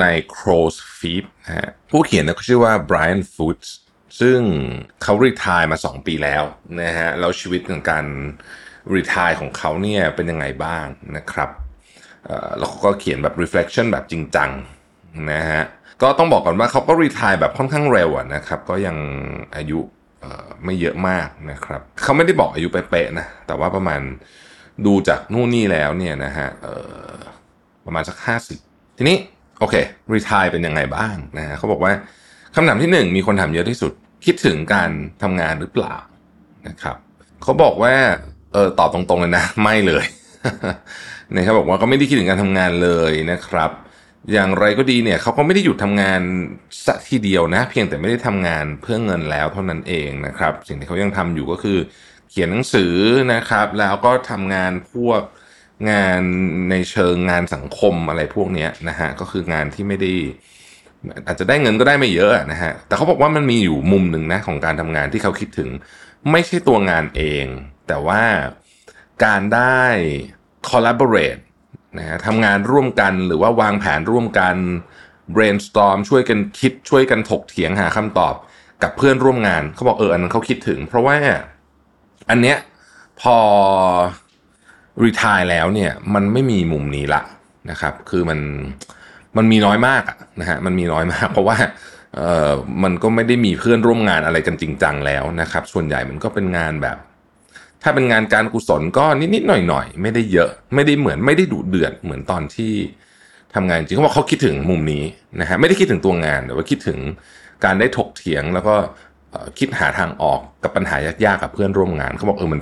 ใน Crow's Feet นะฮะผู้เขียนเนี่ยเขาชื่อว่า Brian Foods ซึ่งเขารีทายมา 2 ปีแล้วนะฮะแล้วชีวิตของการรีทายของเขาเนี่ยเป็นยังไงบ้างนะครับแล้วเขาก็เขียนแบบ reflection แบบจริงจังนะฮะก็ต้องบอกก่อนว่าเขาก็รีทายแบบค่อนข้างเร็วนะครับ ก็ยังอายุไม่เยอะมากนะครับ เขาไม่ได้บอกอายุเป๊ะๆนะ แต่ว่าประมาณดูจากนู่นนี่แล้วเนี่ยนะฮะประมาณสัก50ทีนี้ โอเครีทายเป็นยังไงบ้างนะฮะเขาบอกว่าคำถามที่หนึ่งมีคนถามเยอะที่สุด คิดถึงการทำงานหรือเปล่านะครับเขาบอกว่าเออตอบตรงๆเลยนะ ไม่เลยนะครับบอกว่าก็ไม่ได้คิดถึงการทำงานเลยนะครับ อย่างไรก็ดีเนี่ยเขาก็ไม่ได้หยุดทำงานสักทีเดียวนะ เพียงแต่ไม่ได้ทำงานเพื่อเงินแล้วเท่านั้นเองนะครับ สิ่งที่เขายังทำอยู่ก็คือ เขียนหนังสือนะครับ แล้วก็ทำงานพวก งานในเชิงงานสังคมอะไรพวกนี้นะฮะก็คืองานที่ไม่ได้อาจจะได้เงินก็ได้ไม่เยอะนะฮะแต่เขาบอกว่ามันมีอยู่มุมหนึ่งนะของการทำงานที่เขาคิดถึง ไม่ใช่ตัวงานเอง แต่ว่าการได้ collaborate นะฮะทำงานร่วมกันหรือว่าวางแผนร่วมกัน brainstorm ช่วยกันคิดช่วยกันถกเถียงหาคำตอบกับเพื่อนร่วมงานเขาบอกเอออันนั้นเขาคิดถึง เพราะว่าอันเนี้ยพอ รีทายแล้วเนี่ยมันไม่มีมุมนี้ละนะครับ คือมันมันมีน้อยมากนะฮะมันมีน้อยมาก เพราะว่าเออมันก็ไม่ได้มีเพื่อนร่วมงานอะไรกันจริงจังแล้วนะครับ ส่วนใหญ่มันก็เป็นงานแบบ ถ้าเป็นงานการกุศลก็นิดๆหน่อยๆไม่ได้เยอะไม่ได้เหมือนไม่ได้ดุเดือดเหมือนตอนที่ทำงานจริงเขาบอกเขาคิดถึงมุมนี้นะฮะไม่ได้คิดถึงตัวงานแต่ว่าคิดถึงการได้ถกเถียงแล้วก็คิดหาทางออกกับปัญหายากๆกับเพื่อนร่วมงานเขาบอกเออมัน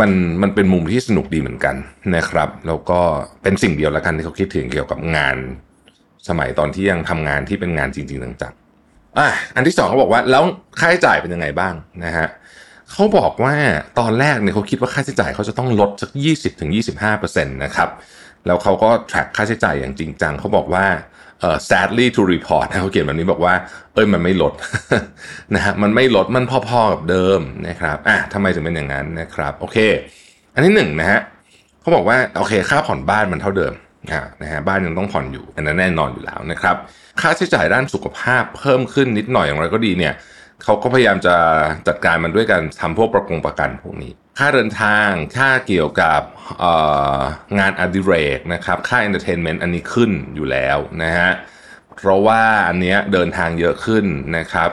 มันมันเป็นมุมที่สนุกดีเหมือนกันนะครับ แล้วก็เป็นสิ่งเดียวล้วกันที่เขาคิดถึงเกี่ยวกับงาน สมัยตอนที่ยังทำงานที่เป็นงานจริงๆจังๆอะอันที่สองเขาบอกว่าแล้วค่าใช้จ่ายเป็นยังไงบ้างนะฮะเขาบอกว่าตอนแรกเนี่ยเขาคิดว่าค่าใช้จ่ายเขาจะต้องลดสัก 20-25%นะครับแล้วเขาก็ track ค่าใช้จ่ายอย่างจริงจังเขาบอกว่า เอ่อ sadly to report นะเขาเขียนแบบนี้บอกว่า เอ้ยมันไม่ลดนะฮะมันไม่ลดมันพอๆกับเดิมนะครับอะทำไมถึงเป็นอย่างนั้นนะครับโอเค อันที่หนึ่งนะฮะเขาบอกว่าโอเคค่าผ่อนบ้านมันเท่าเดิมนะฮะบ้านยังต้องผ่อนอยู่อันนั้นแน่นอนอยู่แล้วนะครับ ค่าใช้จ่ายด้านสุขภาพเพิ่มขึ้นนิดหน่อยอย่างไรก็ดีเนี่ยเขาก็พยายามจะจัดการมันด้วยการทำพวกประกงประกันพวกนี้ ค่าเดินทาง ค่าเกี่ยวกับงานอดิเรกนะครับ ค่า entertainment อันนี้ขึ้นอยู่แล้วนะฮะ เพราะว่าอันเนี้ยเดินทางเยอะขึ้นนะครับ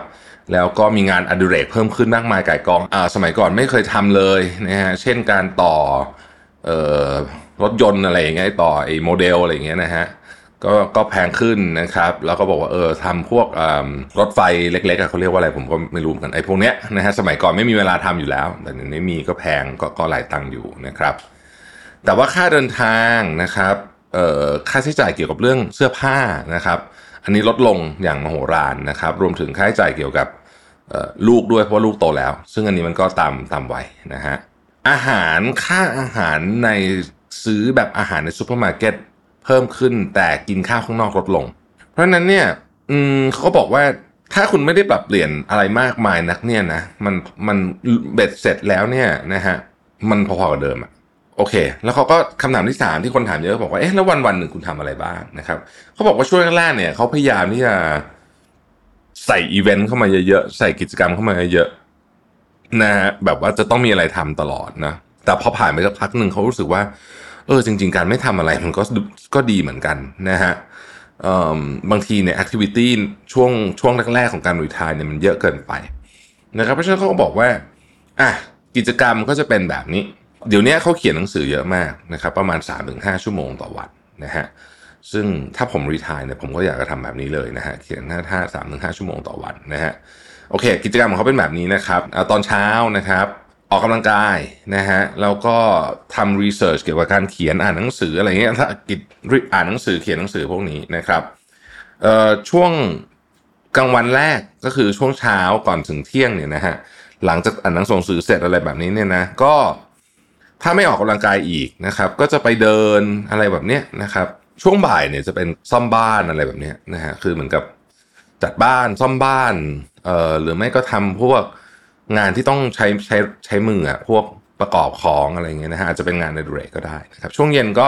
แล้วก็มีงานอดิเรกเพิ่มขึ้นมากมายก่ายกองอ่าสมัยก่อนไม่เคยทำเลยนะฮะ เช่นการต่อเอ่อรถยนต์อะไรอย่างเงี้ย ต่อไอ้โมเดลอะไรอย่างเงี้ยนะฮะ ก็ก็แพงขึ้นนะครับ แล้วก็บอกว่าเออทำพวกรถไฟเล็กๆเขาเรียกว่าอะไรผมก็ไม่รู้กันไอ้พวกเนี้ยนะฮะสมัยก่อนไม่มีเวลาทำอยู่แล้ว แต่เดี๋ยวนี้มีก็แพงก็ก็หลายตังค์อยู่นะครับ แต่ว่าค่าเดินทางนะครับเอ่อค่าใช้จ่ายเกี่ยวกับเรื่องเสื้อผ้านะครับ อันนี้ลดลงอย่างมโหฬารนะครับ รวมถึงค่าใช้จ่ายเกี่ยวกับลูกด้วยเพราะว่าลูกโตแล้ว ซึ่งอันนี้มันก็ตามตามวัยนะฮะอาหารค่าอาหารในซื้อแบบอาหารในซูเปอร์มาร์เก็ต พิ่มขึ้นแต่กินข้าวข้างนอกลดลง เพราะนั้นเนี่ย อืมเขาบอกว่าถ้าคุณไม่ได้ปรับเปลี่ยนอะไรมากมายนักเนี่ยนะมันมันเบ็ดเสร็จแล้วเนี่ยนะฮะมันพอๆกับเดิมอะโอเค แล้วเขาก็คำถามที่สามที่คนถามเยอะบอกว่าเอ๊ะแล้ววันวันๆหนึ่งคุณทำอะไรบ้างนะครับเขาบอกว่าช่วงแรกเนี่ยเขาพยายามที่จะใส่อีเวนต์เข้ามาเยอะๆใส่กิจกรรมเข้ามาเยอะๆนะฮะแบบว่าจะต้องมีอะไรทำตลอดนะแต่พอผ่านไปสักพักหนึ่งเขารู้สึกว่า เออจริง ๆ การไม่ทำอะไรมันก็ก็ดีเหมือนกันนะฮะบางทีเนี่ยแอคทิวิตี้ช่วงช่วงแรกๆของการรีทายเนี่ยมันเยอะเกินไปนะครับเพราะฉะนั้นเขาก็บอกว่าอะกิจกรรมก็จะเป็นแบบนี้ เดี๋ยวนี้เขาเขียนหนังสือเยอะมากนะครับประมาณ 3-5 ชั่วโมงต่อวันนะฮะซึ่งถ้าผมรีทายเนี่ยผมก็อยากจะทำแบบนี้เลยนะฮะเขียนห้าท่าสามถึงห้าชั่วโมงต่อวันนะฮะโอเค กิจกรรมของเขาเป็นแบบนี้นะครับอตอนเช้านะครับ ออกกำลังกายนะฮะแล้วก็ทำรีเสิร์ชเกี่ยวกับการเขียนอ่านหนังสืออะไรเงี้ยถ้ากิจอ่านหนังสือเขียนหนังสือพวกนี้นะครับเอ่อช่วงกลางวันแรกก็คือช่วงเช้าก่อนถึงเที่ยงเนี่ยนะฮะหลังจากอ่านหนังส่งสื่อเสร็จอะไรแบบนี้เนี่ยนะก็ถ้าไม่ออกกำลังกายอีกนะครับ ก็จะไปเดินอะไรแบบเนี้ยนะครับ ช่วงบ่ายเนี่ยจะเป็นซ่อมบ้านอะไรแบบเนี้ยนะฮะคือเหมือนกับจัดบ้านซ่อมบ้านเอ่อหรือไม่ก็ทำพวก งานที่ต้องใช้ใช้ใช้มืออะพวกประกอบของอะไรเงี้ยนะฮะอาจจะเป็นงานอดิเรกก็ได้นะครับช่วงเย็นก็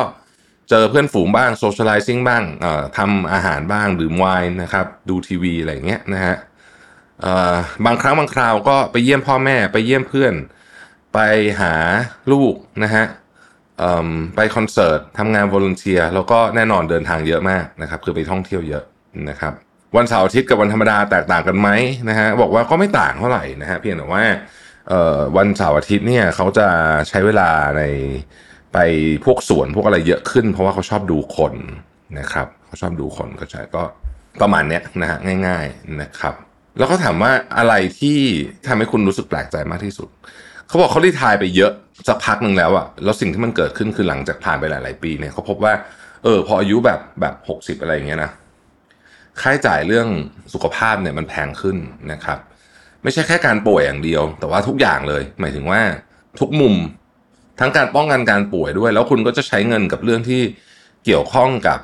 เจอเพื่อนฝูงบ้าง socializing บ้างเอ่อทำอาหารบ้างดื่มไวน์นะครับดูทีวีอะไรเงี้ยนะฮะเอ่อบางครั้งบางคราวก็ไปเยี่ยมพ่อแม่ไปเยี่ยมเพื่อน ไปหาลูกนะฮะไปคอนเสิร์ตทำงาน volunteer แล้วก็แน่นอนเดินทางเยอะมากนะครับ คือไปท่องเที่ยวเยอะนะครับ วันเสาร์อาทิตย์กับวันธรรมดาแตกต่างกันไหมนะฮะบอกว่าก็ไม่ต่างเท่าไหร่นะฮะเพียงแต่ว่าวันเสาร์อาทิตย์เนี่ยเขาจะใช้เวลาในไปพวกสวนพวกอะไรเยอะขึ้น เพราะว่าเขาชอบดูคนนะครับเขาชอบดูคนก็ใช่ก็ประมาณเนี้ยนะฮะง่าย ๆนะครับ แล้วก็ถามว่าอะไรที่ทำให้คุณรู้สึกแปลกใจมากที่สุด เขาบอกเขารีไทายไปเยอะสักพักหนึ่งแล้วอะแล้วสิ่งที่มันเกิดขึ้นคือหลังจากผ่านไปหลาย ๆ ปีเนี่ยเขาพบว่าเออพออายุแบบแบบหกสิบอะไรอย่างเงี้ยนะ ค่าใช้จ่ายเรื่องสุขภาพเนี่ยมันแพงขึ้นนะครับ ไม่ใช่แค่การป่วยอย่างเดียว แต่ว่าทุกอย่างเลย หมายถึงว่าทุกมุมทั้งการป้องกันการป่วยด้วย แล้วคุณก็จะใช้เงินกับเรื่องที่เกี่ยวข้องกับ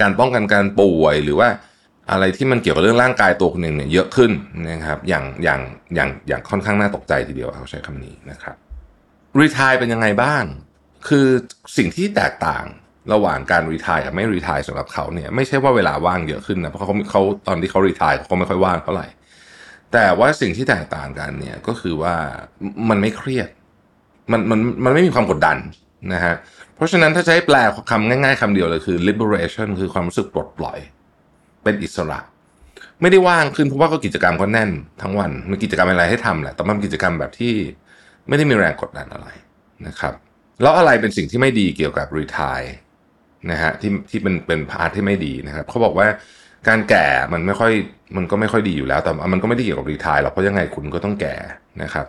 การป้องกันการป่วยหรือว่าอะไรที่มันเกี่ยวกับเรื่องร่างกายตัวคุณเองเนี่ยเยอะขึ้นนะครับ อย่างอย่างอย่างอย่างค่อนข้างน่าตกใจทีเดียวเขาใช้คำนี้นะครับรีทายเป็นยังไงบ้าง คือสิ่งที่แตกต่าง ระหว่างการรีทายกับไม่รีทายสำหรับเขาเนี่ยไม่ใช่ว่าเวลาว่างเยอะขึ้นนะเพราะเขาเขาตอนที่เขารีทายเขาก็ไม่ค่อยว่างเท่าไหร่แต่ว่าสิ่งที่แตกต่างกันเนี่ยก็คือว่ามันไม่เครียด มันมันมันไม่มีความกดดันนะฮะเพราะฉะนั้นถ้าจะให้แปลคำง่ายๆคำเดียวเลยคือ liberation คือความรู้สึกปลดปล่อย เป็นอิสระ ไม่ได้ว่างขึ้นเพราะว่าก็กิจกรรมก็แน่นทั้งวันมีกิจกรรมอะไรให้ทำแหละแต่มันกิจกรรมแบบที่ไม่ได้มีแรงกดดันอะไรนะครับ แล้วอะไรเป็นสิ่งที่ไม่ดีเกี่ยวกับรีทาย นะฮะที่ที่เป็นเป็นพาร์ทที่ไม่ดีนะครับเขาบอกว่าการแก่มันไม่ค่อยมันก็ไม่ค่อยดีอยู่แล้ว แต่มันก็ไม่ได้เกี่ยวกับรีทายหรอกเพราะยังไงคุณก็ต้องแก่นะครับ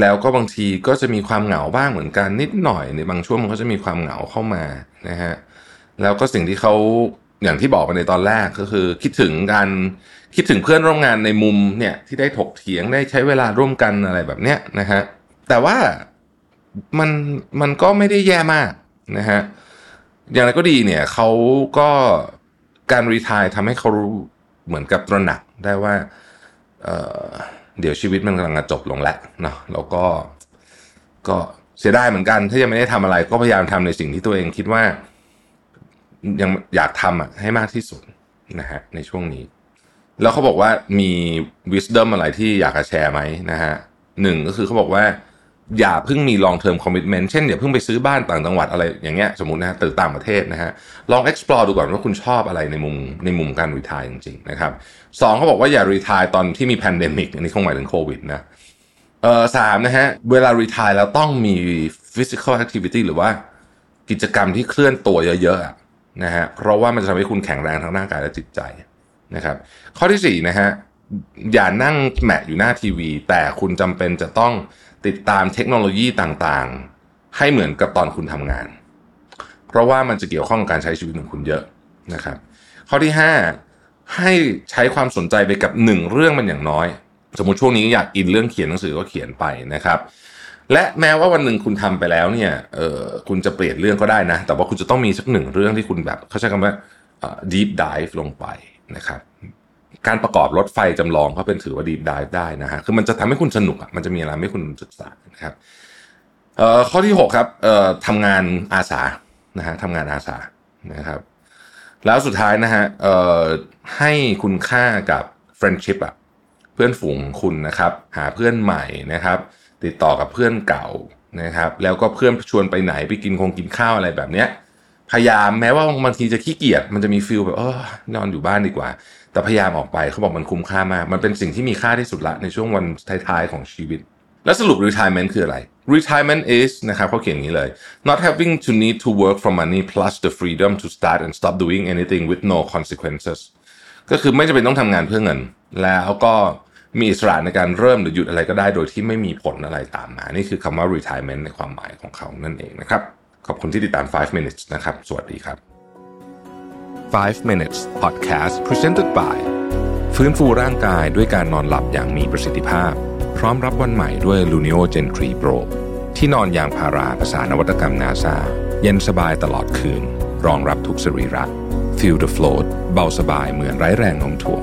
แล้วก็บางทีก็จะมีความเหงาบ้างเหมือนกันนิดหน่อยในบางช่วงมันก็จะมีความเหงาเข้ามานะฮะแล้วก็สิ่งที่เขาอย่างที่บอกไปในตอนแรกก็คือ คิดถึงการคิดถึงเพื่อนร่วมงานในมุมเนี่ยที่ได้ถกเถียงได้ใช้เวลาร่วมกันอะไรแบบเนี้ยนะฮะแต่ว่ามันมันก็ไม่ได้แย่มากนะฮะ อย่างไรก็ดีเนี่ยเขาก็การรีทายทำให้เขารู้เหมือนกับตระหนักได้ว่าเเดี๋ยวชีวิตมันกำลังจะจบลงแล้วเนาะแล้วก็ก็เสียดายเหมือนกัน ถ้ายังไม่ได้ทำอะไร ก็พยายามทำในสิ่งที่ตัวเองคิดว่ายังอยากทำอะไรให้มากที่สุดนะฮะในช่วงนี้ แล้วเขาบอกว่ามี wisdom อะไรที่อยากจะแชร์ไหมนะฮะหนึ่งก็คือเขาบอกว่า อย่าเพิ่งมี long term commitment เช่นอย่าเพิ่งไปซื้อบ้านต่างจังหวัดอะไรอย่างเงี้ยสมมตินะฮะหรือต่างประเทศนะฮะลอง explore ดูก่อนว่าคุณชอบอะไรในมุมในมุมการ retire จริงๆนะครับสองเขาบอกว่าอย่า retire ตอนที่มี pandemic อันนี้คงหมายถึงโควิดนะเออสามนะฮะเวลา retire แล้วต้องมี physical activity หรือว่ากิจกรรมที่เคลื่อนตัวเยอะๆนะฮะเพราะว่ามันจะทำให้คุณแข็งแรงทั้งร่างกายและจิตใจนะครับข้อที่สี่นะฮะ อย่านั่งแมะอยู่หน้าทีวี แต่คุณจำเป็นจะต้องติดตามเทคโนโลยีต่างๆ ให้เหมือนกับตอนคุณทำงาน เพราะว่ามันจะเกี่ยวข้องกับการใช้ชีวิตของคุณเยอะนะครับ ข้อที่ 5 ให้ใช้ความสนใจไปกับหนึ่งเรื่องมันอย่างน้อย สมมติช่วงนี้อยากอินเรื่องเขียนหนังสือก็เขียนไปนะครับ และแม้ว่าวันหนึ่งคุณทำไปแล้วเนี่ยเออคุณจะเปลี่ยนเรื่องก็ได้นะ แต่ว่าคุณจะต้องมีสักหนึ่งเรื่องที่คุณแบบเขาใช้คำว่า deep dive ลงไปนะครับ การประกอบรถไฟจำลองก็เป็นถือว่า deep dive ได้นะฮะคือมันจะทำให้คุณสนุกอะมันจะมีอะไรให้คุณศึกษานะครับเอ่อข้อที่ 6 ครับเอ่อทำงานอาสานะฮะทำงานอาสานะครับ แล้วสุดท้ายนะฮะเอ่อให้คุณค่ากับ friendship อะเพื่อนฝูงคุณนะครับ หาเพื่อนใหม่นะครับ ติดต่อกับเพื่อนเก่านะครับ แล้วก็เพื่อนชวนไปไหนไปกินคงกินข้าวอะไรแบบเนี้ย พยายามแม้ว่าบางทีจะขี้เกียจมันจะมีฟิลแบบเออนอนอยู่บ้านดีกว่า แต่พยายามออกไปเขาบอกมันคุ้มค่ามาก มันเป็นสิ่งที่มีค่าที่สุดละในช่วงวันท้ายๆของชีวิต แล้วสรุป retirement คืออะไร retirement is นะครับเขาเขียนอย่างนี้เลย not having to need to work for money plus the freedom to start and stop doing anything with no consequences ก็คือไม่จำเป็นต้องทำงานเพื่อเงิน แล้วก็มีอิสระในการเริ่มหรือหยุดอะไรก็ได้โดยที่ไม่มีผลอะไรตามมา นี่คือคำว่า retirement ในความหมายของเขานั่นเองนะครับ ขอบคุณที่ติดตาม 5 minutes นะครับ สวัสดีครับ 5 minutes podcast presented by ฟื้นฟูร่างกายด้วยการนอนหลับอย่างมีประสิทธิภาพ พร้อมรับวันใหม่ด้วย Luno Gen 3 Pro ที่นอนยางพาราภาษานวัตกรรมนาซาเย็นสบายตลอดคืน รองรับทุกสรีระ Feel the float เบาสบายเหมือนไร้แรงโน้มถ่วง